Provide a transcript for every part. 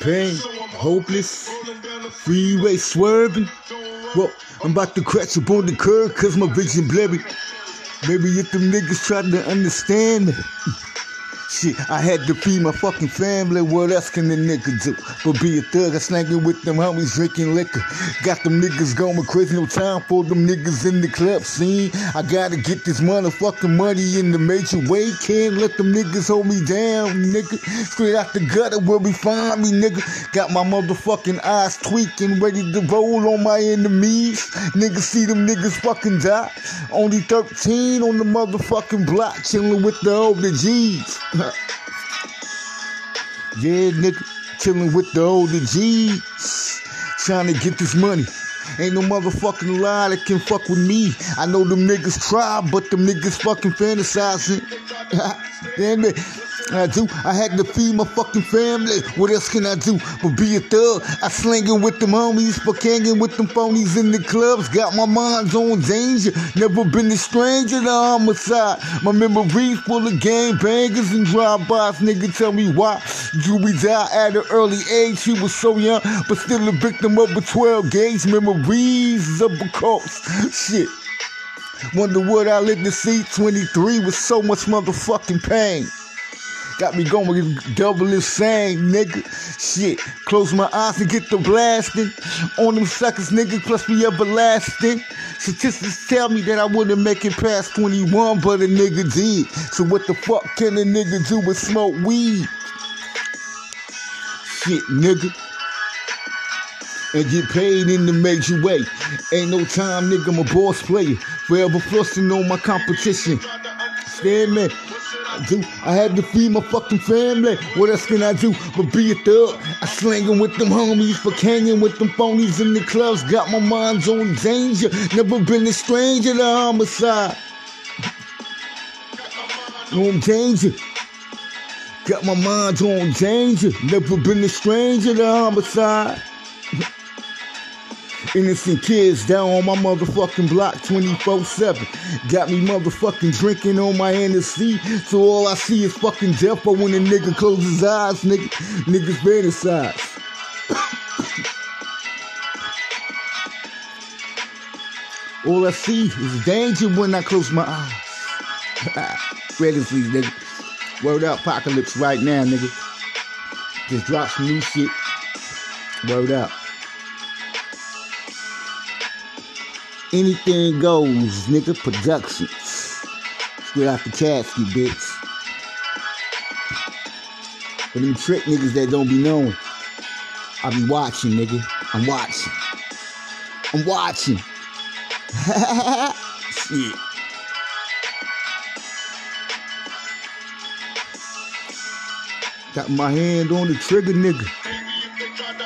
Pain, hopeless, freeway swerving. Well, I'm about to crash up on the curb cause my vision blurry. Maybe if them niggas try to understand me. Shit, I had to feed my fucking family. What else can the nigga do? But be a thug, I slanging with them homies drinking liquor. Got them niggas going crazy, no time for them niggas in the club scene. I gotta get this motherfucking money in the major way. Can't let them niggas hold me down, nigga. Straight out the gutter where we find me, nigga. Got my motherfucking eyes tweaking, ready to roll on my enemies. Niggas see them niggas fucking die. Only 13 on the motherfucking block, chilling with the older G's. Yeah, nigga, chilling with the older G's, trying to get this money. Ain't no motherfucking lie that can fuck with me. I know them niggas try, but them niggas fucking fantasizing. Damn it. I do. I had to feed my fucking family. What else can I do but be a thug? I slinging with them homies, hanging with them phonies in the clubs. Got my mind's on danger. Never been a stranger to homicide. My memories full of gang bangers and drive-bys. Nigga, tell me why. Julie died at an early age. She was so young, but still a victim of a 12 gauge. Memories of a corpse. Shit. Wonder what I lived to see 23 with so much motherfucking pain. Got me going with double insane, nigga. Shit. Close my eyes and get the blasting. On them suckers, nigga, plus be everlasting. Statistics tell me that I wouldn't make it past 21, but a nigga did. So what the fuck can a nigga do but smoke weed? Shit, nigga and get paid in the major way. Ain't no time, nigga, a boss player. Forever flossing on my competition. Stand man. I do. I had to feed my fucking family. What else can I do but be a thug? I slanging with them homies, for canyon with them phonies in the clubs. Got my mind's on danger. Never been a stranger to homicide. On danger. Got my mind on danger. Never been a stranger to homicide. Innocent kids down on my motherfucking block 24 7. Got me motherfucking drinking on my Hennessy. So all I see is fucking death. But when a nigga closes his eyes, nigga, niggas fantasize. all I see is danger when I close my eyes. Please, nigga. Word up, apocalypse right now, nigga. Just drop some new shit. Word up. Anything goes, nigga. Productions. Straight out the casket, bitch. For them trick niggas that don't be known, I be watching, nigga. I'm watching. I'm watching. Shit. Got my hand on the trigger, nigga.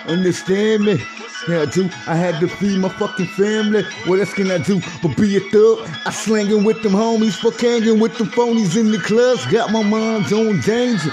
Understand me? Yeah, I do. I had to feed my fucking family. What else can I do but be a thug? I slanging with them homies, fuck hanging with them phonies in the clubs. Got my mind on danger.